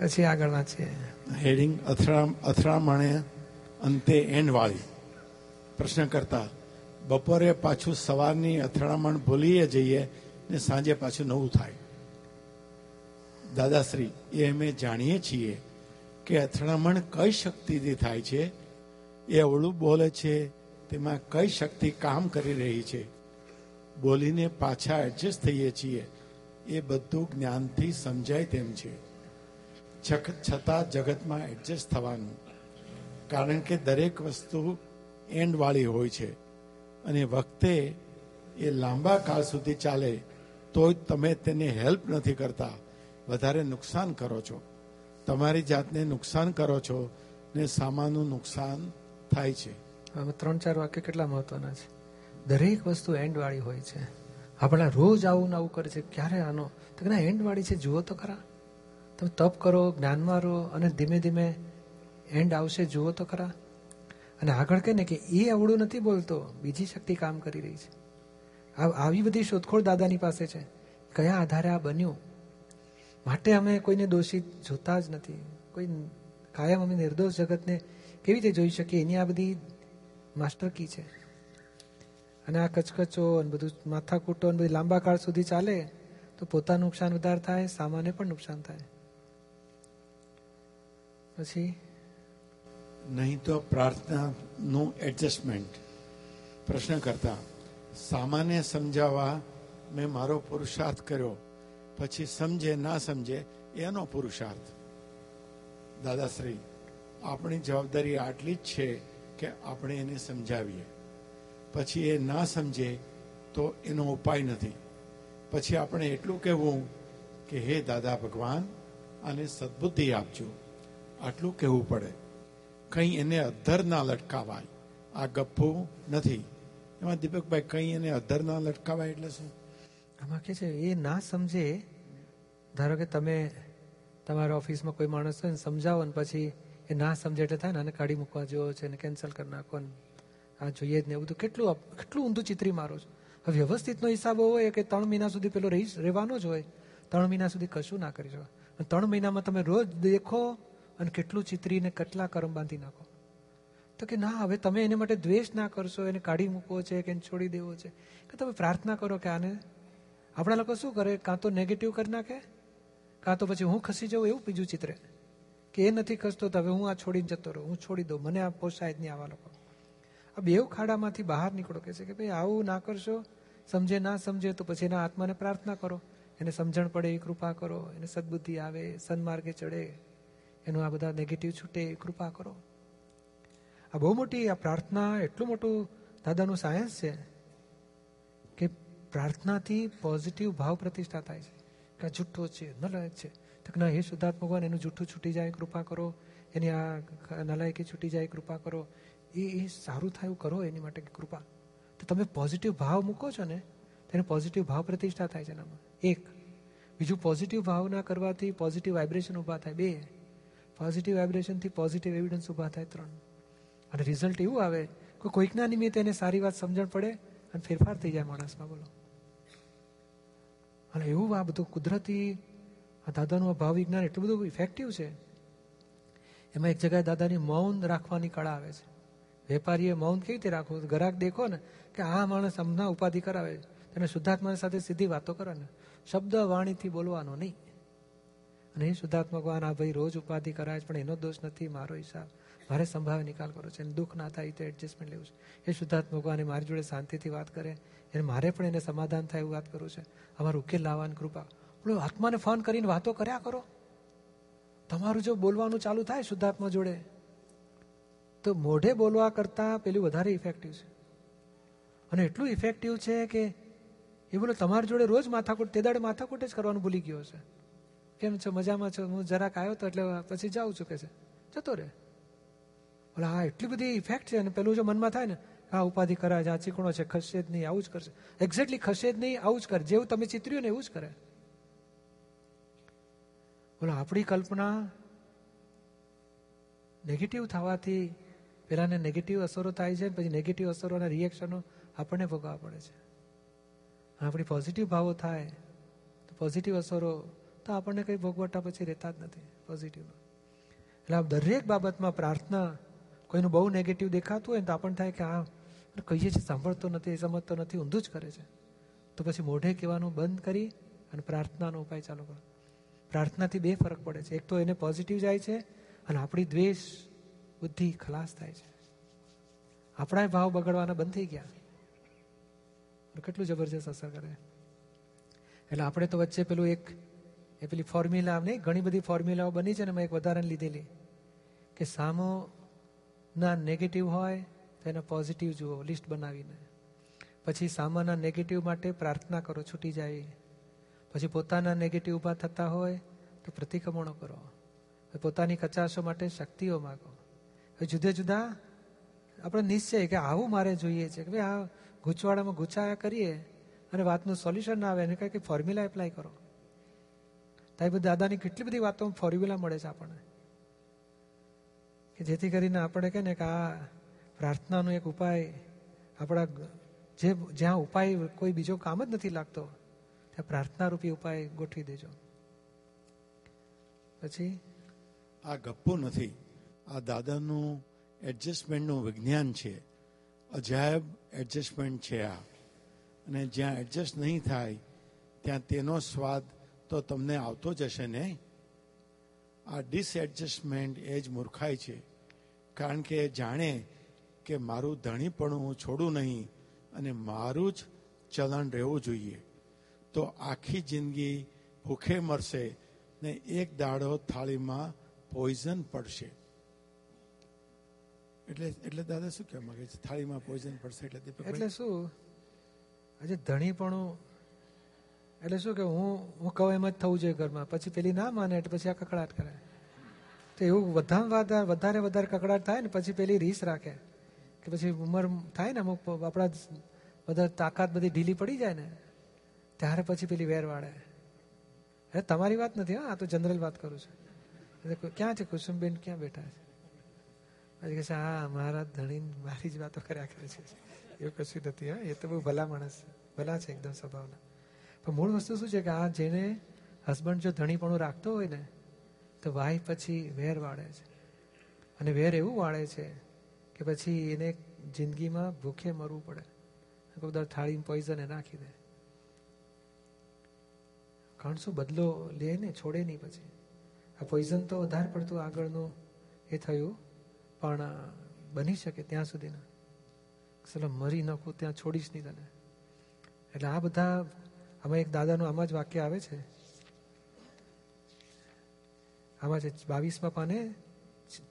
પછી આગળના છે હેડિંગ અથડામ અથડામણે અંતે એન્ડ વાળી. પ્રશ્ન કરતા, બપોરે પાછું સવારની અથડામણ ભૂલીએ જઈએ ને સાંજે પાછું નવું થાય. દાદાશ્રી, એ અમે જાણીએ છીએ કે અથડામણ કઈ શક્તિથી થાય છે? એ અવળું બોલે છે, તેમાં કઈ શક્તિ કામ કરી રહી છે? બોલીને પાછા એડજસ્ટ થઈએ છીએ. એ બધું જ્ઞાનથી સમજાય તેમ છે. છતાં જગતમાં એડજસ્ટ થવાનું. કારણ કે દરેક વસ્તુ એન્ડવાળી હોય છે. અને વખતે એ લાંબા કાળ સુધી ચાલે, તોય તમે તેને હેલ્પ નથી કરતા. વધારે નુકસાન કરો છો. તમારી જાતને નુકસાન કરો છો ને સામાનું નુકસાન થાય છે. આમાં ત્રણ ચાર વાક્ય કેટલા મહત્વના છે? દરેક વસ્તુ એન્ડવાળી હોય છે. આપણા રોજ આવું ને આવું કરે છે. ક્યારે આનો? તો કે ના એન્ડ વાળી છે, જુઓ તો ખરા. તમે તપ કરો જ્ઞાનમાં રહો અને ધીમે ધીમે એન્ડ આવશે, જુઓ તો ખરા. અને આગળ કહે ને કે એ અવળું નથી બોલતો, બીજી શક્તિ કામ કરી રહી છે. આવી બધી શોધખોળ દાદાની પાસે છે. કયા આધારે આ બન્યું? માટે અમે કોઈને દોષિત જોતા જ નથી. કોઈ કાયમ અમે નિર્દોષ જગતને કેવી રીતે જોઈ શકીએ? એની આ બધી માસ્ટર કી છે. અને આ કચકચો અને બધું માથાકૂટો અને બધી લાંબા કાળ સુધી ચાલે, તો પોતાનું નુકસાન વધારે થાય, સામાન્ય પણ નુકસાન થાય. પછી? નહીં તો પ્રાર્થનાનું એડજસ્ટમેન્ટ. પ્રશ્ન કરતા, સામાન્ય સમજાવવા મેં મારો પુરુષાર્થ કર્યો, પછી સમજે, ના સમજે, એનો પુરુષાર્થ. દાદાશ્રી, આપણી જવાબદારી આટલી જ છે કે આપણે એને સમજાવીએ. પછી એ ના સમજે તો એનો ઉપાય નથી. પછી આપણે એટલું કહેવું કે, હે દાદા ભગવાન, આને સદબુદ્ધિ આપજો. આટલું કહેવું પડે. કંઈ એને અધર ના લટકાવાય. આ ગપ્પો નથી. એમાં દીપકભાઈ, કંઈ એને અધર ના લટકાવાય એટલે શું? આમાં કે છે, એ ના સમજે. ધારો કે તમે તમારા ઓફિસમાં કોઈ માણસ હોય ને સમજાવો ને પછી એ ના સમજે એટલે થાય ને, આને કાઢી મૂકવા જેવો છે ને, કેન્સલ કરી નાખો ને. આ જોઈએ જ ને એવું બધું કેટલું કેટલું ઊંધું ચિત્રી મારો છો. હવે વ્યવસ્થિતનો હિસાબ હોય કે ત્રણ મહિના સુધી પેલો રહી રહેવાનો જ હોય. ત્રણ મહિના સુધી કશું ના કરી શકો. ત્રણ મહિનામાં તમે રોજ દેખો અને કેટલું ચિતરીને કેટલા કરમ બાંધી નાખો. તો કે ના, હવે તમે એને માટે દ્વેષ ના કરશો, એને કાઢી મૂકવો છે કે એને છોડી દેવો છે. કે તમે પ્રાર્થના કરો કે આને, આપણા લોકો શું કરે? કાં તો નેગેટિવ કરી નાખે, કાં તો પછી હું ખસી જાઉં એવું બીજું ચિત્રે. કે એ નથી ખસતો તો હવે હું આ છોડીને જતો રહું, હું છોડી દઉં, મને આ પોસાય જ નહીં આવા લોકો. આ બેવ ખાડામાંથી બહાર નીકળો કે છે કે ભાઈ આવું ના કરશો, સમજે ના સમજે તો પછી એના આત્માને પ્રાર્થના કરો. એને સમજણ પડે એ કૃપા કરો, એને સદબુદ્ધિ આવે, સન્માર્ગે ચડે. એનું આ બધા નેગેટિવ છૂટે કૃપા કરો. આ બહુ મોટી આ પ્રાર્થના, એટલું મોટું દાદાનું સાયન્સ છે કે પ્રાર્થનાથી પોઝિટિવ ભાવ પ્રતિષ્ઠા થાય છે. કે આ જુઠ્ઠો છે, નલાયક છે. તો ના, હે શુદ્ધાત્મા ભગવાન, એનું જુઠ્ઠું છૂટી જાય, કૃપા કરો. એની આ નલાયકી છૂટી જાય, કૃપા કરો. એ એ સારું થાય કરો એની માટે કૃપા. તો તમે પોઝિટિવ ભાવ મૂકો છો ને તેને પોઝિટિવ ભાવ પ્રતિષ્ઠા થાય છે એનામાં. એક. બીજું પોઝિટિવ ભાવના કરવાથી પોઝિટિવ વાઇબ્રેશન ઊભા થાય. બે. પોઝિટિવ વાઇબ્રેશનથી પોઝિટિવ એવિડન્સ ઊભા થાય ત્રણ. અને રિઝલ્ટ એવું આવે કે કોઈકના નિમિત્તે એને સારી વાત સમજણ પડે અને ફેરફાર થઈ જાય માણસમાં, બોલો. અને એવું આ બધું કુદરતી, આ દાદાનું, આ ભાવ વિજ્ઞાન એટલું બધું ઇફેક્ટિવ છે. એમાં એક જગ્યાએ દાદાની મૌન રાખવાની કળા આવે છે. વેપારીએ મૌન કેવી રીતે રાખવું? ગ્રાહક દેખો ને કે આ માણસ હમણાં ઉપાધિ કરાવે તેને શુદ્ધાત્મા સાથે સીધી વાતો કરો ને. શબ્દ વાણીથી બોલવાનો નહીં. અને એ શુદ્ધાત્મ ભગવાન, આ ભાઈ રોજ ઉપાધિ કરાય છે, પણ એનો દોષ નથી મારો હિસાબ મારે સંભાવે નિકાલ કરો છે અને દુઃખ ના થાય, તો એડજસ્ટમેન્ટ લેવું છે. એ શુદ્ધાત્મ ભગવાન મારી જોડે શાંતિથી વાત કરે, એને મારે પણ એને સમાધાન થાય એવું વાત કરું છે. અમારું ઉકેલ લાવવાની કૃપા. બોલો, આત્માને ફોન કરીને વાતો કર્યા કરો. તમારું જો બોલવાનું ચાલુ થાય શુદ્ધાત્મા જોડે, તો મોઢે બોલવા કરતાં પેલું વધારે ઇફેક્ટિવ છે. અને એટલું ઇફેક્ટિવ છે કે, એ બોલો, તમારી જોડે રોજ માથાકૂટ તે દાડે માથાકૂટ જ કરવાનું ભૂલી ગયો છે કેમ છો? મજામાં છો? હું જરાક આવ્યો તો એટલે પછી જાઉં છું કે છે. જતો રે બોલે, હા, એટલી બધી ઇફેક્ટ છે. અને પેલું જો મનમાં થાય ને આ ઉપાધિ કરાય છે, આ ચીકણો છે ખસશે જ નહીં, આવું જ કરશે. એક્ઝેક્ટલી ખસે જ નહીં, આવું જ કરે. જેવું તમે ચિતર્યું ને એવું જ કરે. બોલો, આપણી કલ્પના નેગેટિવ થવાથી પેલાને નેગેટિવ અસરો થાય છે, પછી નેગેટિવ અસરોના રિએક્શનો આપણને ભોગવવા પડે છે. આપણી પોઝિટિવ ભાવો થાય, તો પોઝિટિવ અસરો તો આપણને કંઈ ભોગવટા પછી રહેતા જ નથી પોઝિટિવ એટલે આ દરેક બાબતમાં પ્રાર્થના કોઈનું બહુ નેગેટિવ દેખાતું હોય ને તો આપણને થાય કે આ કહીએ છીએ, સાંભળતો નથી સમજતો નથી, ઊંધું જ કરે છે. તો પછી મોઢે કહેવાનું બંધ કરી અને પ્રાર્થનાનો ઉપાય ચાલુ કરો. પ્રાર્થનાથી બે ફરક પડે છે. એક તો એને પોઝિટિવ જાય છે અને આપણી દ્વેષ, બુદ્ધિ ખલાસ થાય છે. આપણા ભાવ બગડવાના બંધ થઈ ગયા. કેટલું જબરજસ્ત અસર કરે. એટલે આપણે તો વચ્ચે પેલું એક એ પેલી ફોર્મ્યુલા નહીં, ઘણી બધી ફોર્મ્યુલાઓ બની છે ને મેં એક વધારે લીધેલી, કે સામો ના નેગેટિવ હોય તો એના પોઝિટિવ જુઓ લિસ્ટ બનાવીને. પછી સામાના નેગેટિવ માટે પ્રાર્થના કરો, છૂટી જાય. પછી પોતાના નેગેટિવ ઊભા થતા હોય તો પ્રતિક્રમણો કરો. પોતાની કચાશો માટે શક્તિઓ માગો. જુદા જુદા આપણે નિશ્ચય કે આવું મારે જોઈએ છે કે ભાઈ આ ગૂંચવાડામાં ગૂંચાયા કરીએ અને વાતનું સોલ્યુશન ના આવે, એને કહે કે ફોર્મ્યુલા એપ્લાય કરો. તાઈ બધી દાદાની કેટલી બધી વાતો ફોર્મ્યુલા મળે છે આપણને? કે જેથી કરીને આપણે કહે ને કે આ પ્રાર્થનાનો એક ઉપાય, આપણા જે, જ્યાં ઉપાય કોઈ બીજો કામ જ નથી લાગતો, ત્યાં પ્રાર્થના રૂપી ઉપાય ગોઠવી દેજો. પછી? આ ગપ્પો નથી. આ દાદાનું એડજસ્ટમેન્ટનું વિજ્ઞાન છે. અજાયબ એડજસ્ટમેન્ટ છે આ. અને જ્યાં એડજસ્ટ નહીં થાય, ત્યાં તેનો સ્વાદ તો તમને આવતો જ હશે ને? આ ડિસએડજસ્ટમેન્ટ એ જ મૂર્ખાય છે. કારણ કે જાણે કે મારું ધણીપણું હું છોડું નહીં અને મારું જ ચલણ રહેવું જોઈએ. તો આખી જિંદગી ભૂખે મરશે ને એક દાડો થાળીમાં પોઈઝન પડશે. એટલે એટલે દાદા શું કહેવા માંગે છે? થાળીમાં પોઈઝન પડશે એટલે એટલે શું? આજે ધણીપણું એટલે શું કે હું હું કહું એમ જ થવું જોઈએ ઘરમાં. પછી પેલી ના માને એટલે પછી આ કકડાટ કરે. તો એવું વધારે વધારે વધારે કકડાટ થાય ને પછી પેલી રીસ રાખે. કે પછી ઉંમર થાય ને અમુક આપણા બધા તાકાત બધી ઢીલી પડી જાય ને, ત્યારે પછી પેલી વેર વાળે. એ તમારી વાત નથી, હા, આ તો જનરલ વાત કરું છું. ક્યાં છે? કુસુમબેન ક્યાં બેઠા છે? પછી કહે છે, હા, મારા ધણી મારી જ વાતો કર્યા કરે છે. એવું કશું નથી, હા, એ તો બહુ ભલા માણસ છે. ભલા છે એકદમ સ્વભાવના. પણ મૂળ વસ્તુ શું છે કે આ જેને હસબન્ડ જો ધણીપણું રાખતો હોય ને, તો વાઈફ પછી વેર વાળે છે. અને વેર એવું વાળે છે કે પછી એને જિંદગીમાં ભૂખે મરવું પડે. બધા થાળીમાં પોઈઝન નાખી દે. કારણ બદલો લે ને, છોડે નહીં પછી. આ પોઈઝન તો વધારે પડતું આગળનું એ થયું, પણ બની શકે ત્યાં સુધીના. ચલો મરી નાખું ત્યાં છોડીશ નહીં તને. એટલે આ બધા આમાં એક દાદાનું આમાં જ વાક્ય આવે છે. આમાં છે બાવીસમાં પાને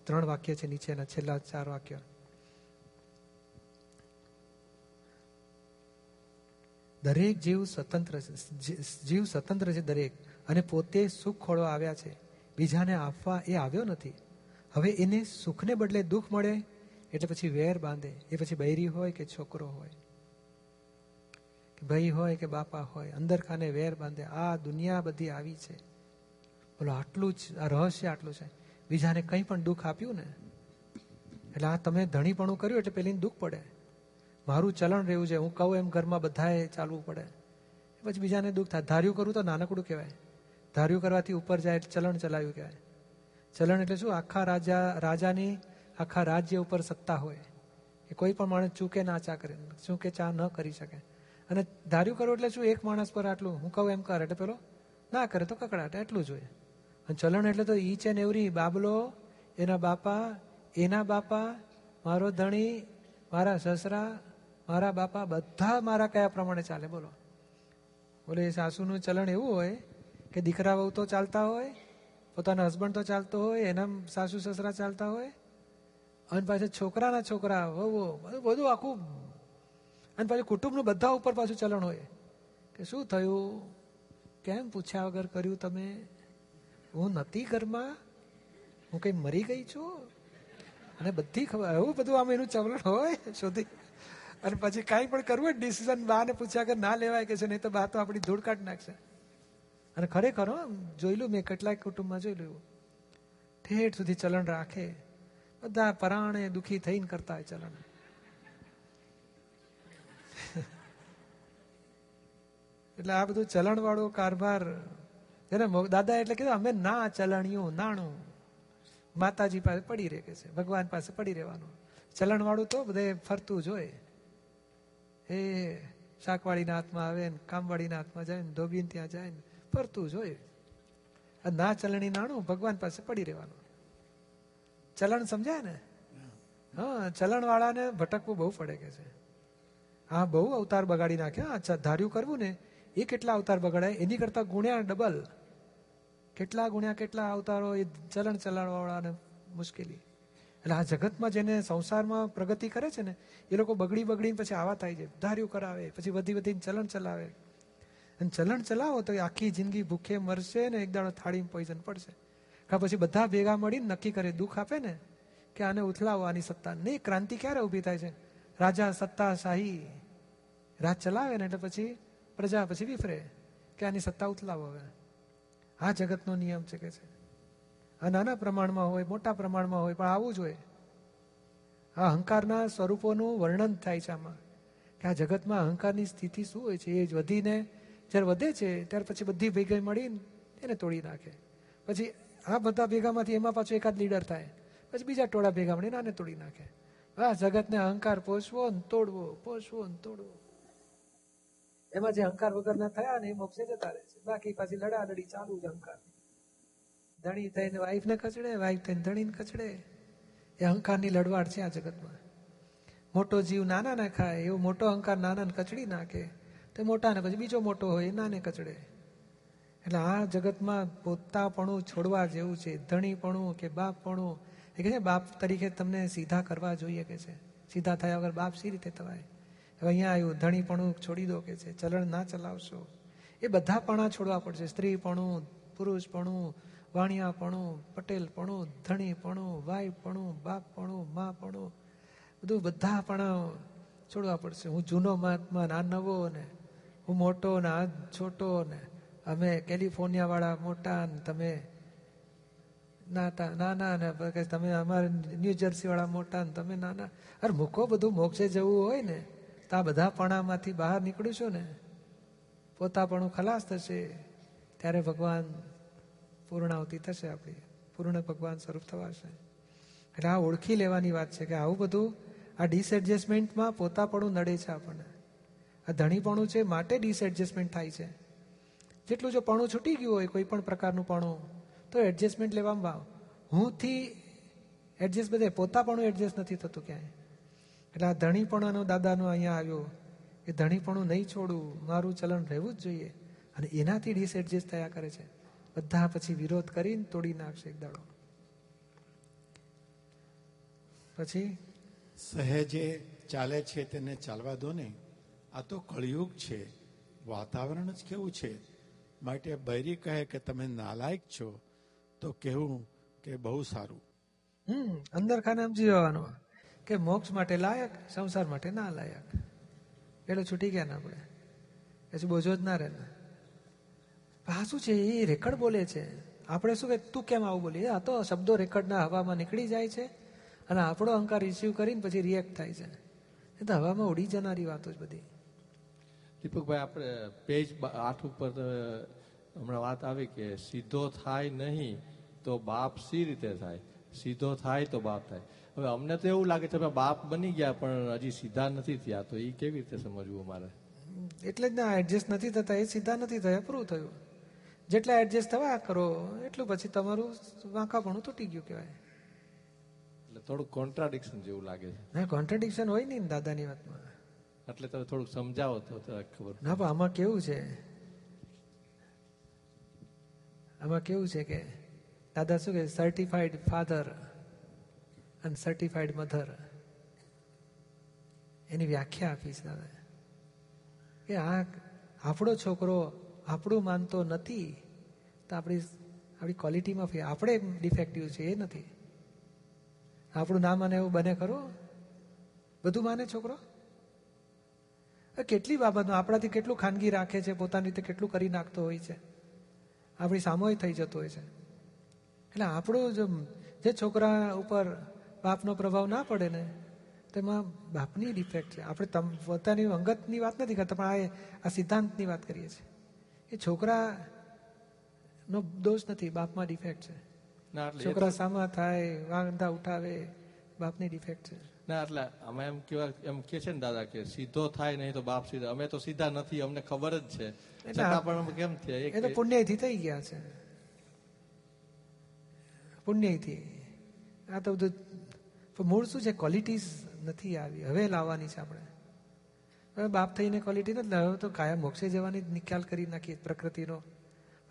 ત્રણ વાક્ય છે નીચેના છેલ્લા ચાર વાક્ય. દરેક જીવ સ્વતંત્ર છે જીવ સ્વતંત્ર છે દરેક, અને પોતે સુખ ખોળવા આવ્યા છે. બીજાને આપવા એ આવ્યો નથી. હવે એને સુખને બદલે દુઃખ મળે, એટલે પછી વેર બાંધે, એ પછી બૈરી હોય કે છોકરો હોય. ભાઈ હોય કે બાપા હોય, અંદર ખાને વેર બાંધે, આ દુનિયા બધી આવી છે. બોલો, આટલું જ, આ રહસ્ય આટલું છે. બીજાને કંઈ પણ દુઃખ આપ્યું ને, એટલે આ તમે ધણીપણું કર્યું એટલે પેલી દુઃખ પડે. મારું ચલણ રહેવું છે, હું કહું એમ ઘરમાં બધાએ ચાલવું પડે. પછી બીજાને દુઃખ થાય. ધાર્યું કરવું તો નાનકડું કહેવાય. ધાર્યું કરવાથી ઉપર જાય એટલે ચલણ ચલાવ્યું કહેવાય. ચલણ એટલે શું? આખા રાજા, રાજાની આખા રાજ્ય ઉપર સત્તા હોય. એ કોઈ પણ માણસ ચૂકે ના ચા કરે ચૂકે ચા ન કરી શકે. અને ધાર્યું કરવું એટલે શું? એક માણસ પર આટલું? હું કહું એમ કર, એટલે પેલો, ના કરે તો કકડાટ, એટલું જોઈએ અને ચલણ એટલે તો ઈચ એન્ડ એવરી, બાબલો, એના બાપા એના બાપા, મારો ધણી, મારા સસરા, મારા બાપા, બધા મારા કયા પ્રમાણે ચાલે? બોલો. બોલે સાસુનું ચલણ એવું હોય કે દીકરા વહુ તો ચાલતા હોય, પોતાના હસબન્ડ તો ચાલતો હોય, એના સાસુ સસરા ચાલતા હોય, અને પાછા છોકરાના છોકરા, વહુ, બધું આખું અને પાછું કુટુંબનું બધા ઉપર પાછું ચલણ હોય. કે શું થયું? કેમ પૂછ્યા વગર કર્યું તમે? હું નથી ઘરમાં? હું કઈ મરી ગઈ છું? અને બધી ખબર, એવું બધું આમ એનું ચલણ હોય શોધી અને પછી કાંઈ પણ કરવું ડિસિઝન બાને પૂછ્યા કે ના લેવાય કે છે, નહીં તો બા તો આપણી ધૂળ કાઢ નાખશે. અને ખરેખર જોયેલું મેં કેટલાય કુટુંબમાં જોયેલું ઠેઠ સુધી ચલણ રાખે. બધા પરાણે દુખી થઈને કરતા હોય ચલણ. એટલે આ બધું ચલણ વાળો કારભાર, એને દાદા એટલે કીધું, અમે ના ચલણિયું નાણું. માતાજી પાસે પડી રહે કે છે, ભગવાન પાસે પડી રહેવાનું. ચલણ વાળું તો બધે ફરતું જોઈએ એ શાકવાળીના હાથમાં આવે ને કામવાળીના હાથમાં જાય ને ધોબીને ત્યાં જાય ને ફરતું જોઈએ ના ચલણી નાણું ભગવાન પાસે પડી રહેવાનું. ચલણ સમજાય ને? હા ચલણ વાળાને ભટકવું બહુ પડે કે છે. હા, બહુ અવતાર બગાડી નાખ્યા ધાર્યું કરવું ને એ કેટલા અવતાર બગડાય એની કરતા ગુણ્યા ડબલ. કેટલા ગુણ્યા કેટલા અવતારો એ ચલણ ચલાવવાળાને મુશ્કેલી. એટલે આ જગતમાં જેને સંસારમાં પ્રગતિ કરે છે ને, એ લોકો બગડી બગડીને પછી આવા થાય છે. ધાર્યું કરાવે, પછી વધી વધીને ચલણ ચલાવે. અને ચલણ ચલાવો તો આખી જિંદગી ભૂખે મરશે ને એક દાડો થાળીમાં પોઈઝન પડશે. કા પછી બધા ભેગા મળીને નક્કી કરે, દુઃખ આપે ને, કે આને ઉથલાવો, આની સત્તા. નહીં ક્રાંતિ ક્યારે ઊભી થાય છે? રાજા સત્તા શાહી. રાજ ચલાવે ને એટલે પછી પ્રજા પછી વિફરે. કે આની સત્તા ઉથલાવો હવે. આ જગતનો નિયમ છે કે છે. આ નાના પ્રમાણમાં હોય, મોટા પ્રમાણમાં હોય, પણ આવું જ હોય. આ અહંકારના સ્વરૂપોનું વર્ણન થાય છે આમાં. કે આ જગતમાં અહંકારની સ્થિતિ શું હોય છે? એ જ વધીને જ્યારે વધે છે, ત્યાર પછી બધી ભેગી મળીને એને તોડી નાખે. પછી આ બધા ભેગામાંથી એમાં પાછો એકાદ લીડર થાય. પછી બીજા ટોળા ભેગા મળીને આને તોડી નાખે. આ જગતને અહંકાર પોષવો ને તોડવો, પોષવો ને તોડવો. એમાં જે અહંકાર વગરના થયા ને એ મોક્ષે જતા રહે છે. બાકી પાછી લડાલડી ચાલુ જ અહંકાર ધણી થઈને વાઈફને કચડે વાઈફ થઈને ધણીને કચડે એ અહંકારની લડવાડ છે આ જગતમાં. મોટો જીવ નાના ના ખાય, એવો મોટો અહંકાર નાનાને કચડી નાખે, તો મોટાને પછી બીજો મોટો હોય, એ નાને કચડે એટલે આ જગતમાં પોતાપણું છોડવા જેવું છે, ધણીપણું કે બાપપણું. એ કે છે, બાપ તરીકે તમને સીધા કરવા જોઈએ કે છે. સીધા થયા વગર બાપ સી રીતે થવાય? અહીંયા આવ્યું ધણીપણું છોડી દો કે છે, ચલણ ના ચલાવશો. એ બધા પણા છોડવા પડશે. સ્ત્રીપણું, પુરુષપણું, વાણિયાપણું, પટેલપણું, ધણીપણું, વાઈપણું બાપપણું માપણું. બધું બધા પણા છોડવા પડશે. હું જૂનો મહાત્મા, ના નવો ને. હું મોટો ને, આ છોટો ને. અમે કેલિફોર્નિયા વાળા મોટા ને, તમે નાતા નાના ને તમે અમારે ન્યૂ જર્સી વાળા મોટા ને, તમે નાના. અરે મૂકો બધું મોક્ષે જવું હોય ને. તો આ બધા પણામાંથી બહાર નીકળું છું ને, પોતાપણું ખલાસ થશે, ત્યારે ભગવાન પૂર્ણાવતી થશે આપણી, પૂર્ણ ભગવાન સ્વરૂપ થવાશે. એટલે આ ઓળખી લેવાની વાત છે કે આવું બધું, આ ડિસએડજસ્ટમેન્ટમાં પોતાપણું નડે છે આપણને. આ ધણીપણું છે, માટે ડિસએડજસ્ટમેન્ટ થાય છે. જેટલું જો પણું છૂટી ગયું હોય, કોઈ પણ પ્રકારનું પણું, તો એડજસ્ટમેન્ટ લેવામાં ભાવ હુંથી એડજસ્ટ બધે, પોતાપણું એડજસ્ટ નથી થતું ક્યાંય. એટલે આ ધણીપણાનો દાદાનો અહીંયા આવ્યો. એ ધણીપણું નહીં છોડવું મારું ચલણ રહેવું જ જોઈએ. અને એનાથી ડિસએડજસ્ટ થયા કરે છે. બધા પછી વિરોધ કરીને તોડી નાખશે એક દાડો. પછી? સહેજે ચાલે છે તેને ચાલવા દો ને. આ તો કળિયુગ છે. વાતાવરણ જ કેવું છે? માટે બૈરી કહે કે તમે નાલાયક છો તો કહેવું કે બહુ સારું. હમ અંદર ખાને સમજી જવાનું કે મોક્ષ માટે લાયક, સંસાર માટે ના લાયક. એટલે છૂટી ગયા ને આપણે. પછી બોજો જ ના રહે ને આ શું છે? એ રેકર્ડ બોલે છે. આપણે શું કે તું કેમ આવું બોલી? આ તો શબ્દો રેકર્ડના હવામાં નીકળી જાય છે અને આપણો અહંકાર રિસીવ કરીને પછી રિએક્ટ થાય છે. એ તો હવામાં ઉડી જનારી વાતો જ બધી. દીપકભાઈ, આપણે પેજ આઠ ઉપર હમણાં વાત આવી કે સીધો થાય નહીં તો બાપ સી રીતે થાય? સીધો થાય તો બાપ થાય. હવે અમને તો એવું લાગે છે કે બાપ બની ગયા પણ હજી સીધા નથી થયા. તો એ કેવી રીતે સમજવું મારે એટલે જ ના એડજસ્ટ નથી થતા એ સીધા નથી થયા પૂરું થયું. જેટલા એડજસ્ટ થવા કરો. એટલું પછી તમારું વાંકાપણું તૂટી ગયું કહેવાય. એટલે થોડું કોન્ટ્રાડિક્શન જેવું લાગે છે. ના કોન્ટ્રાડિક્શન હોય નહીં દાદાની વાતમાં. એટલે તમે થોડુંક સમજાવો તો ખબર ના પણ આમાં કેવું છે? આમાં કેવું છે કે દાદા શું કે સર્ટિફાઈડ ફાધર અને સર્ટિફાઈડ મધર એની વ્યાખ્યા આપી છે દાદા. કે આ આપણો છોકરો આપણું માનતો નથી, તો આપણી આપણી ક્વોલિટીમાં ફી આપણે ડિફેક્ટિવ છે, એ નથી. આપણું ના માને એવું બને ખરો? બધું માને છોકરો? કેટલી બાબતમાં આપણાથી કેટલું ખાનગી રાખે છે, પોતાની રીતે કેટલું કરી નાખતો હોય છે. આપણી સામોય થઈ જતો હોય છે. એટલે આપણું જે છોકરા ઉપર બાપનો પ્રભાવ ના પડે ને તેમાં બાપની ડિફેક્ટ છે. આપણે તમ પોતાની અંગતની વાત નથી કરતા પણ આ આ સિદ્ધાંતની વાત કરીએ છીએ. એ છોકરા નો દોષ નથી બાપમાં ડિફેક્ટ છે. છોકરા સામા થાય વાંધા ઉઠાવે બાપની ડિફેક્ટ છે. ના એટલે અમે એમ કેવા એમ કે છે ને દાદા કે સીધો થાય નહીં તો બાપ સીધા અમે તો સીધા નથી અમને ખબર જ છે. છતાં પણ કેમ થયા? એ તો પુણ્યથી થઈ ગયા છે. પુણ્યથી. આ તો બધું પણ મૂળ શું છે? ક્વોલિટીઝ નથી આવી. હવે લાવવાની છે આપણે. હવે બાપ થઈને ક્વોલિટી નથી હવે તો કાયમ મોક્ષે જવાની નિકાલ કરી નાખી પ્રકૃતિનો.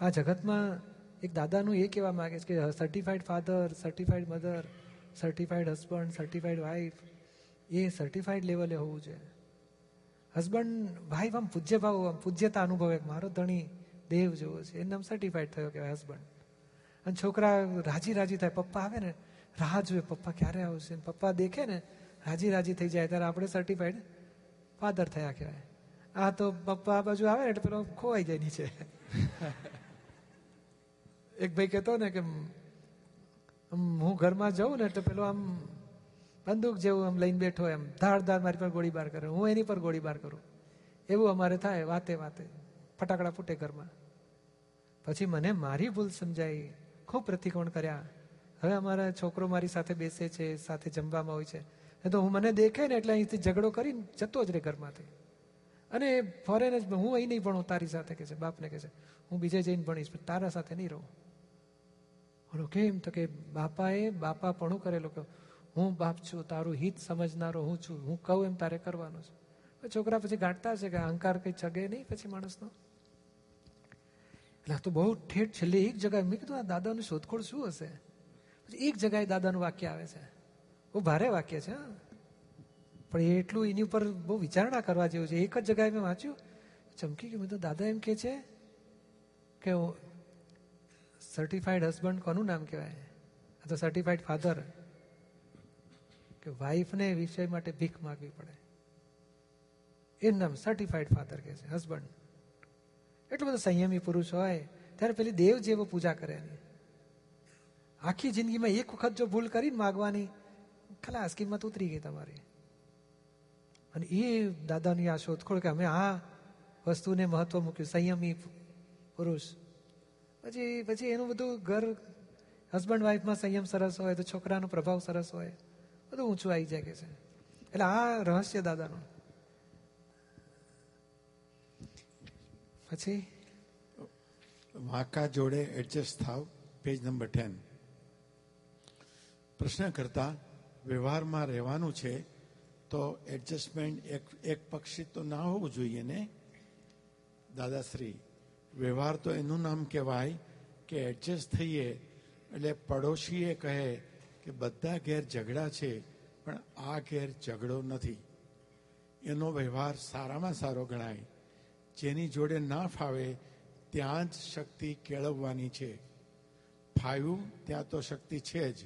આ જગતમાં એક દાદાનું એ કહેવા માગે છે કે certified father certified mother certified husband certified wife એ સર્ટિફાઈડ લેવલે હોવું જોઈએ. હસબન્ડ વાઈફ આમ પૂજ્ય ભાવ, આમ પૂજ્યતા અનુભવે મારો ધણી દેવ જેવો છે. એમને આમ સર્ટિફાઈડ થયો કહેવાય હસબન્ડ અને છોકરા રાજી રાજી થાય. પપ્પા આવે ને રાહ જોવે પપ્પા ક્યારે આવશે? પપ્પા દેખે ને, રાજી રાજી થઈ જાય. ત્યારે આપણે સર્ટિફાઈડ ફાધર થયા કહેવાય. આ તો પપ્પા આ બાજુ આવે એટલે પેલો ખોવાઈ જાય નીચે. એક ભાઈ કહેતો ને કે હું ઘરમાં જાઉં ને, એટલે પેલો આમ બંદૂક જેવું આમ લઈને બેઠો એમ. ધાર ધાડ મારી પર ગોળીબાર કરે. હું એની પર ગોળીબાર કરું. એવું અમારે થાય, વાતે વાતે. ફટાકડા ફૂટે ઘરમાં. પછી મને મારી ભૂલ સમજાઈ. ખૂબ પ્રતિકોણ કર્યા. હવે અમારા છોકરો મારી સાથે બેસે છે, સાથે જમવામાં હોય છે. તો હું મને દેખે ને એટલે અહીંથી ઝઘડો કરીને જતો જ રહે ઘરમાંથી. અને ફોરેન જ હું અહીં નહીં ભણું, તારી સાથે કે છે, બાપને કે છે. હું બીજે જઈને ભણીશ, પણ તારા સાથે નહીં રહું. બોલો, કેમ તો કે બાપાએ, બાપા પણ કરેલો કે હું બાપ છું, તારું હિત સમજનારો હું છું, હું કહું એમ તારે કરવાનું છે. છોકરા પછી ગાંઠતા છે કે અહંકાર કઈ ચગે નહીં પછી માણસનો? એટલે તો બહુ ઠેઠ છેલ્લે એક જગ્યાએ મેં કીધું, આ દાદાનું શોધખોળ શું હશે? એક જગાએ દાદાનું વાક્ય આવે છે. બહુ ભારે વાક્ય છે પણ એ એટલું એની ઉપર બહુ વિચારણા કરવા જેવું છે. એક જ જગાએ મેં વાંચ્યું. ચમકી ગયું. મેં તો દાદા એમ કે છે કે સર્ટિફાઈડ હસબન્ડ કોનું નામ કહેવાય? આ તો સર્ટિફાઈડ ફાધર કે વાઈફને વિષય માટે ભીખ માગવી પડે. એનું નામ સર્ટિફાઈડ ફાધર કહે છે હસબન્ડ એટલો બધો સંયમી પુરુષ હોય. ત્યારે પેલી દેવ જેવો પૂજા કરે એની. આખી જિંદગીમાં એક વખત જો ભૂલ કરીને માગવાની, ખલાસ કિંમત ઉતરી ગઈ તમારી. અને એ દાદાની આ શોધખોળ કે અમે આ વસ્તુને મહત્વ મૂક્યું, સંયમી પુરુષ. પછી પછી એનું બધું ઘર હસબન્ડ વાઈફમાં સંયમ સરસ હોય, તો છોકરાનો પ્રભાવ સરસ હોય, બધું ઊંચું આવી જાય કે છે. એટલે આ રહસ્ય દાદાનું. પછી? વાંકા જોડે એડજસ્ટ થાવ પેજ નંબર ટેન પ્રશ્ન કરતા વ્યવહારમાં રહેવાનું છે, તો એડજસ્ટમેન્ટ એક એક પક્ષી તો ના હોવું જોઈએ ને? દાદાશ્રી, વ્યવહાર તો એનું નામ કહેવાય કે એડજસ્ટ થઈએ, એટલે પડોશીએ કહે કે બધા ઘેર ઝઘડા છે, પણ આ ઘેર ઝઘડો નથી. એનો વ્યવહાર સારામાં સારો ગણાય. જેની જોડે ના ફાવે, ત્યાં જ શક્તિ કેળવવાની છે. ફાવ્યું, ત્યાં તો શક્તિ છે જ.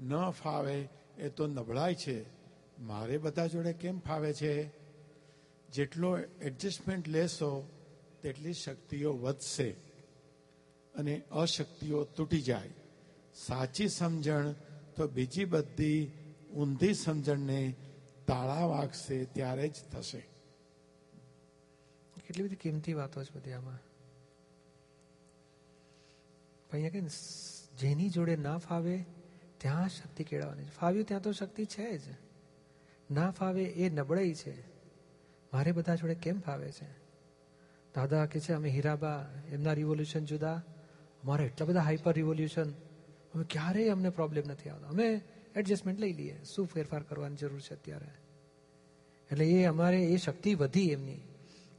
ન ફાવે, એ તો નબળાઈ છે. મારે બધા જોડે કેમ ફાવે છે? જેટલો એડજસ્ટમેન્ટ લેશો, તેટલી શક્તિઓ વધશે અને અશક્તિઓ તૂટી જાય. સાચી સમજણ તો બીજી બધી ઊંધી સમજણને તાળા વાગશે ત્યારે જ થશે. કેટલી બધી કિંમતી વાતો છે બધી આમાં. અહીંયા કે જેની જોડે ના ફાવે ત્યાં શક્તિ કેળવવાની છે. ફાવ્યું ત્યાં તો શક્તિ છે જ. ના ફાવે એ નબળાઈ છે. મારે બધા જોડે કેમ ફાવે છે? દાદા કે છે, અમે હીરાબા, એમના રિવોલ્યુશન જુદા. અમારા એટલા બધા હાઈપર રિવોલ્યુશન અમે ક્યારેય અમને પ્રોબ્લેમ નથી આવતો. અમે એડજસ્ટમેન્ટ લઈ લઈએ. શું ફેરફાર કરવાની જરૂર છે અત્યારે? એટલે એ અમારે એ શક્તિ વધી એમની.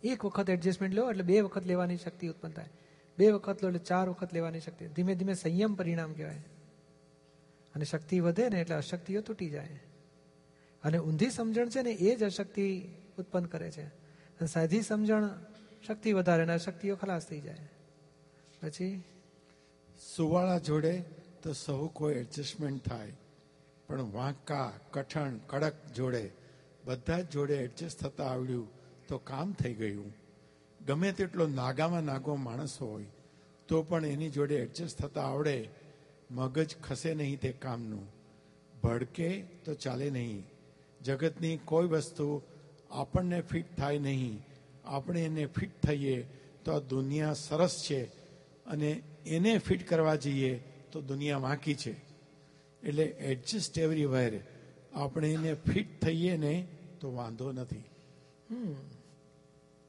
એક વખત એડજસ્ટમેન્ટ લો, એટલે બે વખત લેવાની શક્તિ ઉત્પન્ન થાય. બે વખત લો, એટલે ચાર વખત લેવાની શક્તિ. ધીમે ધીમે સંયમ પરિણામ કહેવાય. અને શક્તિ વધે ને એટલે અશક્તિઓ તૂટી જાય. અને ઊંધી સમજણ છે ને એ જ અશક્તિ ઉત્પન્ન કરે છે. અને સાદી સમજણ શક્તિ વધારે ને અશક્તિઓ ખલાસ થઈ જાય. પછી? સુવાળા જોડે તો સૌ કોઈ એડજસ્ટમેન્ટ થાય. પણ વાંકા, કઠણ, કડક જોડે બધા જ જોડે એડજસ્ટ થતા આવડ્યું તો કામ થઈ ગયું. ગમે તેટલો નાગામાં નાગો માણસ હોય, તો પણ એની જોડે એડજસ્ટ થતા આવડે મગજ ખસે નહીં તે કામનું. ભડકે તો ચાલે નહીં. જગતની કોઈ વસ્તુ આપણને ફિટ થાય નહીં. આપણે એને ફિટ થઈએ તો આ દુનિયા સરસ છે અને એને ફિટ કરવા જઈએ તો દુનિયા વાંકી છે. એટલે એડજસ્ટ એવરીવેર આપણે એને ફિટ થઈએ ને તો વાંધો નથી.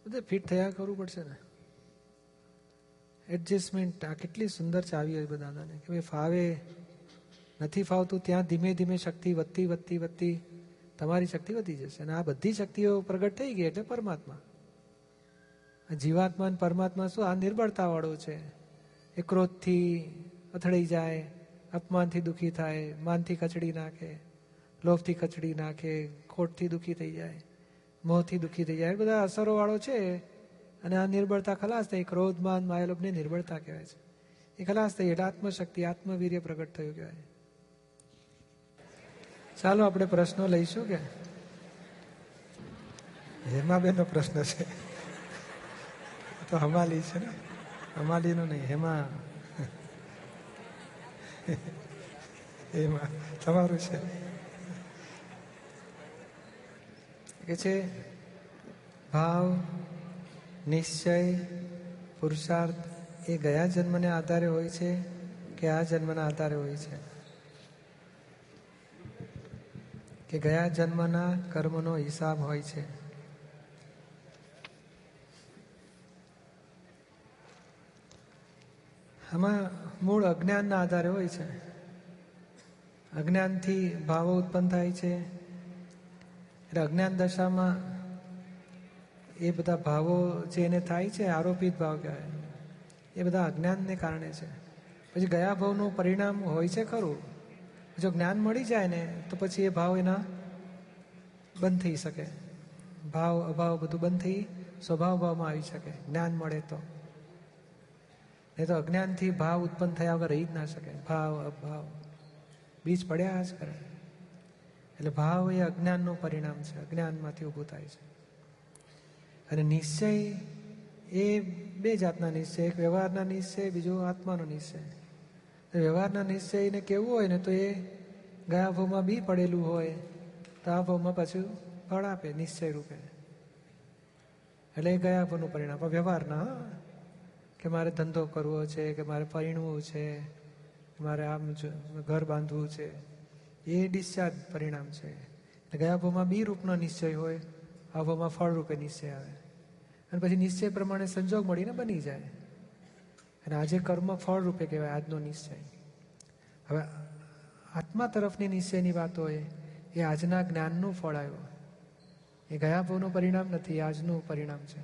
બધે ફિટ થયા કરવું પડશે ને? એડજસ્ટમેન્ટ, આ કેટલી સુંદર ચાવી હોય બધાને. કે ભાઈ ફાવે, નથી ફાવતું, ત્યાં ધીમે ધીમે શક્તિ વધતી વધતી વધતી તમારી શક્તિ વધી જશે. અને આ બધી શક્તિઓ પ્રગટ થઈ ગઈ એટલે પરમાત્મા. આ જીવાત્મા અને પરમાત્મા શું, આ નિર્બળતાવાળો છે. એ ક્રોધથી અથડાઈ જાય, અપમાનથી દુઃખી થાય, માનથી કચડી નાખે, લોભથી કચડી નાખે, ખોટથી દુઃખી થઈ જાય, મોહથી દુઃખી થઈ જાય. બધા અસરોવાળો છે. અને આ નિર્બળતા ખલાસ થઈ ક્રોધમાન માયાલોભને નિર્બળતા કહેવાય છે. એ ખલાસ થઈ, એટલે આત્મશક્તિ, આત્મવીર્ય પ્રગટ થયું કહેવાય. ચાલો આપણે પ્રશ્નો લઈશું કે? હેમાબેનનો પ્રશ્ન છે. તો હમાલી છે ને? હમાલીનો નહીં, હેમા. એમાં તમારું છે. કે છે, ભાવ નિશ્ચય પુરુષાર્થ એ ગયા જન્મને આધારે હોય છે કે આ જન્મના આધારે હોય છે? કે ગયા જન્મના કર્મનો હિસાબ હોય છે? આમાં મૂળ અજ્ઞાનના આધારે હોય છે. અજ્ઞાનથી ભાવો ઉત્પન્ન થાય છે. એટલે અજ્ઞાન દશામાં એ બધા ભાવો જે એને થાય છે, આરોપિત ભાવ કહેવાય. એ બધા અજ્ઞાનને કારણે છે. પછી ગયા ભાવનું પરિણામ હોય છે ખરું. જો જ્ઞાન મળી જાય ને, તો પછી એ ભાવ એના બંધ થઈ શકે. ભાવ, અભાવ બધું બંધ થઈ સ્વભાવ ભાવમાં આવી શકે. જ્ઞાન મળે તો. નહીં તો અજ્ઞાનથી ભાવ ઉત્પન્ન થયા વગર રહી જ ના શકે. ભાવ, અભાવ. બીજ પડ્યા જ કરે. એટલે ભાવ એ અજ્ઞાનનું પરિણામ છે. અજ્ઞાનમાંથી ઊભું થાય છે. અને નિશ્ચય એ બે જાતના નિશ્ચય, એક વ્યવહારના નિશ્ચય, બીજો આત્માનો નિશ્ચય. વ્યવહારના નિશ્ચયને કેવું હોય ને તો એ ગયા ભાવમાં બી પડેલું હોય તો આ ભાવમાં પાછું ફળ આપે, નિશ્ચય રૂપે. એટલે એ ગયા ભાવનું પરિણામ વ્યવહારના કે મારે ધંધો કરવો છે, કે મારે પરિણવું છે મારે આમ ઘર બાંધવું છે, એ ડિસ્ચાર્જ પરિણામ છે. ગયા ભાવમાં બી રૂપનો નિશ્ચય હોય આ ફળરૂપે નિશ્ચય આવે. અને પછી નિશ્ચય પ્રમાણે સંજોગ મળીને બની જાય. અને આજે કર્મ ફળ રૂપે કહેવાય, આજનો નિશ્ચય. હવે આત્મા તરફની નિશ્ચયની વાત હોય, એ આજના જ્ઞાનનું ફળ આવ્યો. એ ગયા ભાવનું પરિણામ નથી આજનું પરિણામ છે.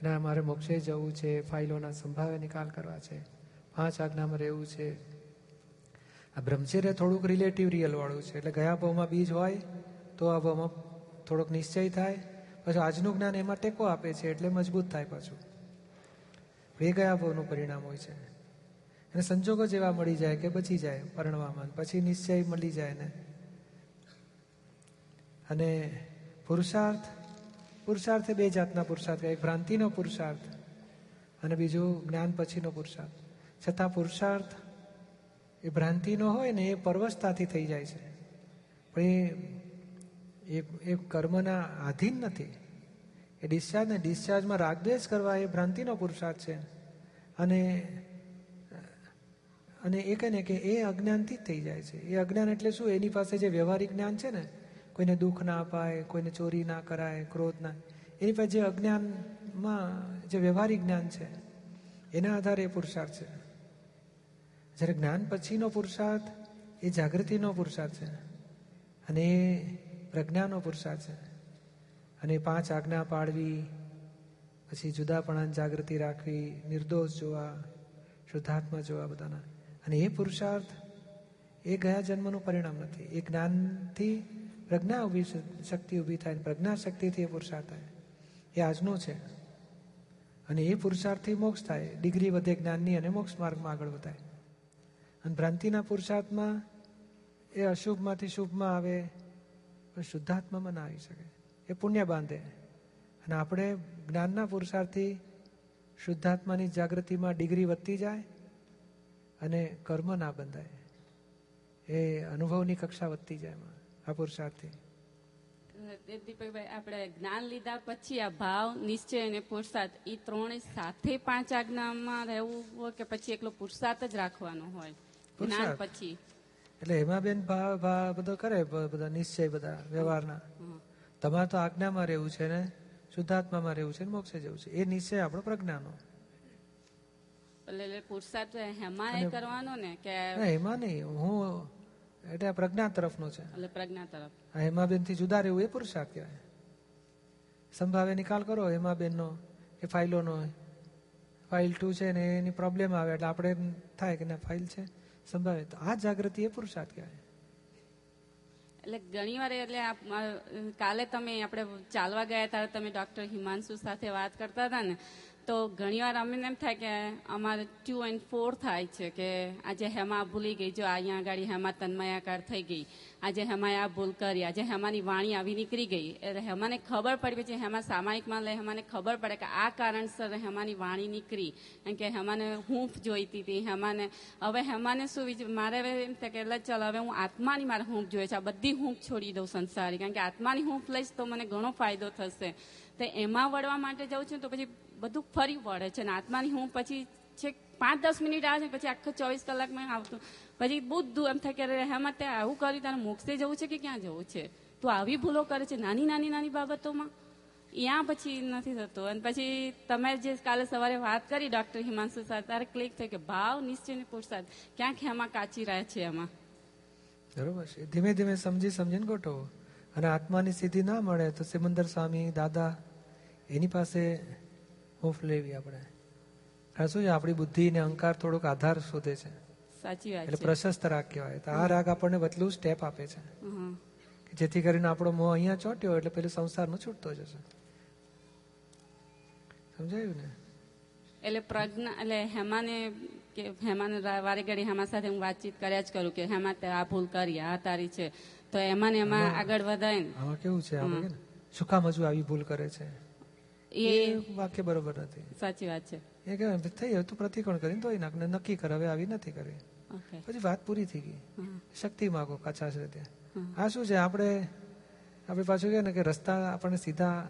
એના મારે મોક્ષે જવું છે, ફાઇલોના સંભાવ્ય નિકાલ કરવા છે, પાંચ આજ્ઞામાં રહેવું છે. આ બ્રહ્મચર્ય થોડુંક રિલેટિવ રિયલ વાળું છે, એટલે ગયા ભાવમાં બીજ હોય, તો આ ભાવમાં થોડોક નિશ્ચય થાય, પછી આજનું જ્ઞાન એમાં ટેકો આપે છે એટલે મજબૂત થાય પાછું. એ ભાવનું પરિણામ હોય છે. અને સંજોગો જેવા મળી જાય કે બચી જાય પરણવામાં, પછી નિશ્ચય મળી જાય ને. અને પુરુષાર્થ પુરુષાર્થ બે જાતના પુરુષાર્થ એક ભ્રાંતિનો પુરુષાર્થ અને બીજું જ્ઞાન પછીનો પુરુષાર્થ. છતાં પુરુષાર્થ એ ભ્રાંતિનો હોય ને એ પરવશતાથી થઈ જાય છે. પણ એ એ એ કર્મના આધીન નથી. એ ડિસ્ચાર્જ ને ડિસ્ચાર્જમાં રાગદ્વેષ કરવા એ ભ્રાંતિનો પુરુષાર્થ છે. અને અને એ કહે ને કે એ અજ્ઞાનથી જ થઈ જાય છે. એ અજ્ઞાન એટલે શું? એની પાસે જે વ્યવહારિક જ્ઞાન છે ને, કોઈને દુઃખ ના અપાય, કોઈને ચોરી ના કરાય, ક્રોધ ના, એની પાસે જે અજ્ઞાનમાં જે વ્યવહારિક જ્ઞાન છે, એના આધારે એ પુરુષાર્થ છે. જ્યારે જ્ઞાન પછીનો પુરુષાર્થ, એ જાગૃતિનો પુરુષાર્થ છે. અને એ પ્રજ્ઞાનો પુરુષાર્થ છે. અને પાંચ આજ્ઞા પાડવી પછી જુદાપણાની જાગૃતિ રાખવી, નિર્દોષ જોવા, શુદ્ધાત્મા જોવા બધાના. અને એ પુરુષાર્થ, એ ગયા જન્મનું પરિણામ નથી. એ જ્ઞાનથી પ્રજ્ઞા ઊભી શક્તિ ઊભી થાય પ્રજ્ઞા શક્તિથી એ પુરુષાર્થ થાય. એ આજનો છે. અને એ પુરુષાર્થથી મોક્ષ થાય. ડિગ્રી વધે જ્ઞાનની અને મોક્ષ માર્ગમાં આગળ વધાય. અને ભ્રાંતિના પુરુષાર્થમાં એ અશુભમાંથી શુભમાં આવે પણ શુદ્ધાત્મામાં ના આવી શકે. એ પુણ્ય બાંધે. અને આપણે જ્ઞાનના પુરુષાર્થી શુદ્ધાત્માની જાગૃતિમાં ડિગ્રી વધતી જાય અને કર્મ ના બંધાય. એ અનુભવની કક્ષા વધતી જાય એમાં આ પુરુષાર્થી દીપકભાઈ આપણે જ્ઞાન લીધા પછી આ ભાવ નિશ્ચય અને પુરુષાર્થ એ ત્રણે સાથે પાંચ આજ્ઞામાં રહેવું હોય કે પછી એકલો પુરુષાર્થ જ રાખવાનો હોય? જ્ઞાન પછી. એટલે હેમાબેન બેન ભાવ ભાવ બધો કરે બધા નિશ્ચય બધા વ્યવહારના. તમારે તો આજ્ઞામાં રહેવું છે ને શુદ્ધાત્મામાં રહેવું છે ને મોક્ષે જવું છે. એ નિશ્ચય આપણો પ્રજ્ઞાનો. એટલે એટલે પુરુષાર્થ હેમાં કરવાનો ને કે ના નહીં. હું એટલે આ પ્રજ્ઞા તરફનો છે. એટલે પ્રજ્ઞા તરફ. હેમાબેનથી જુદા રહેવું એ પુરુષાર્થ કહેવાય. સંભાવે નિકાલ કરો હેમાબેનનો કે ફાઇલોનો. ફાઇલ ટુ છે ને એની પ્રોબ્લેમ આવે એટલે આપણે થાય કે ના ફાઇલ છે. સંભાવે તો આ જાગૃતિ એ પુરુષાર્થ કહેવાય. એટલે ઘણી વાર એટલે કાલે તમે આપણે ચાલવા ગયા ત્યારે તમે ડોક્ટર હિમાંશુ સાથે વાત કરતા હતા ને તો ઘણીવાર અમને એમ થાય કે અમારે ટુ એન્ડ ફોર થાય છે કે આજે હેમા ભૂલી ગઈ, જો અહીંયા આગળ હેમા તન્મયાકાર થઈ ગઈ, આજે હેમાએ આ ભૂલ કરી, આજે હેમાની વાણી આવી નીકળી ગઈ, એટલે હેમાને ખબર પડી પછી હેમા સામાયિકમાં લે હેમાને ખબર પડે કે આ કારણસર હેમાની વાણી નીકળી કેમ કે હેમાને હૂંફ જોઈતી હતી, હેમાને, હવે હેમાને શું મારે એમ થાય કે એટલે ચાલ, હવે હું આત્માની મારે હૂંફ જોઈએ છે, આ બધી હૂંફ છોડી દઉં સંસારી, કારણ કે આત્માની હૂંફ લઈશ તો મને ઘણો ફાયદો થશે. તો એમાં વળવા માટે જાઉં છું તો પછી બધું ફરી વળે છે અને આત્માની હું પછી છેક પાંચ દસ મિનિટ આવે છે પછી આખો ચોવીસ કલાકમાં આવતું. પછી બહુ દૂર એમ થાય કે હેમત આવું કર્યું, તારે મોક્ષે જવું છે કે ક્યાં જવું છે? તું આવી ભૂલો કરે છે નાની નાની નાની બાબતોમાં? ત્યાં પછી નથી થતું. અને પછી તમે જે કાલે સવારે વાત કરી ડોક્ટર હિમાંશુ સાથે તારે ક્લિક થઈ કે ભાવ નિશ્ચય ને પુરુષાર્થ ક્યાંક હેમાં કાચી રહ્યા છે એમાં. બરોબર છે. ધીમે ધીમે સમજી સમજીને ગોઠવો. અને આત્માની સ્થિતિ ના મળે તો સિમંદર સ્વામી, દાદા, એની પાસે હૂંફ લેવી આપણે. આ શું છે આપણી બુદ્ધિ ને અહંકાર થોડોક આધાર શોધે છે. સાચી વાત એટલે પ્રશસ્ત રાગ કહેવાય. તો આ રાગ આપણને બદલું સ્ટેપ આપે છે. જેથી કરીને આપણો મોહ અહીંયા ચોટ્યો એટલે પેલું સંસારનો છૂટતો જશે. સમજાયું ને? એટલે પ્રજ્ઞા એટલે હેમાને કે હેમાને વારે ઘડી હેમા સાથે હું વાતચીત કર્યા જ કરું કે હેમા તે આ ભૂલ કરી આ તારી છે. તો એમાં ને એમાં આગળ વધાય ને. આમાં કેવું છે? આપણે શું કામ હજુ આવી ભૂલ કરે છે? એ વાક્ય બરોબર નથી. સાચી વાત છે. એ કે થઈ હવે તું પ્રતિકોણ કરીને ધોઈ નાખ ને નક્કી કર હવે આવી નથી કરી પછી વાત પૂરી થઈ ગઈ. શક્તિ માગો કાચા છે ત્યાં. આ શું છે? આપણે આપણે પાછું કહે ને કે રસ્તા આપણને સીધા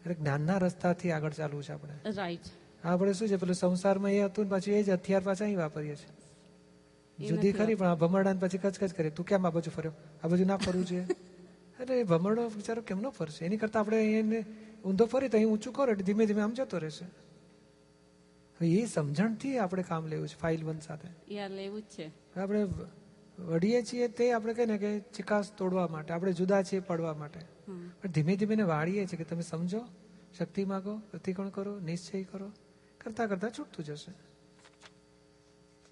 એટલે જ્ઞાનના રસ્તાથી આગળ ચાલવું છે આપણે. રાઈટ આપણે શું છે? પેલું સંસારમાં એ હતું ને પાછું એ જ હથિયાર પાછા અહીં વાપરીએ છીએ. જુદી ખરી પણ આ ભમરડા પછી કચકચ કરે તું કેમ આ બાજુ ફર્યો? આ બાજુ ના ફરવું જોઈએ એટલે એ ભમરડો બિચારો કેમનો ફરશે? એની કરતા આપણે એને ઊંધો ફરી તો અહીં ઊંચું કરો એટલે ધીમે ધીમે આમ જતો રહેશે. એ સમજણથી આપણે કામ લેવું છે ફાઇલ વન સાથે. લેવું જ છે. આપણે વડીએ છીએ તે આપણે કહીએ ને કે ચિકાસ તોડવા માટે આપણે જુદા છીએ પડવા માટે. પણ ધીમે ધીમે વાળીએ છીએ કે તમે સમજો શક્તિ માગો પ્રતિકોણ કરો નિશ્ચય કરો. કરતા કરતા છૂટતું જશે.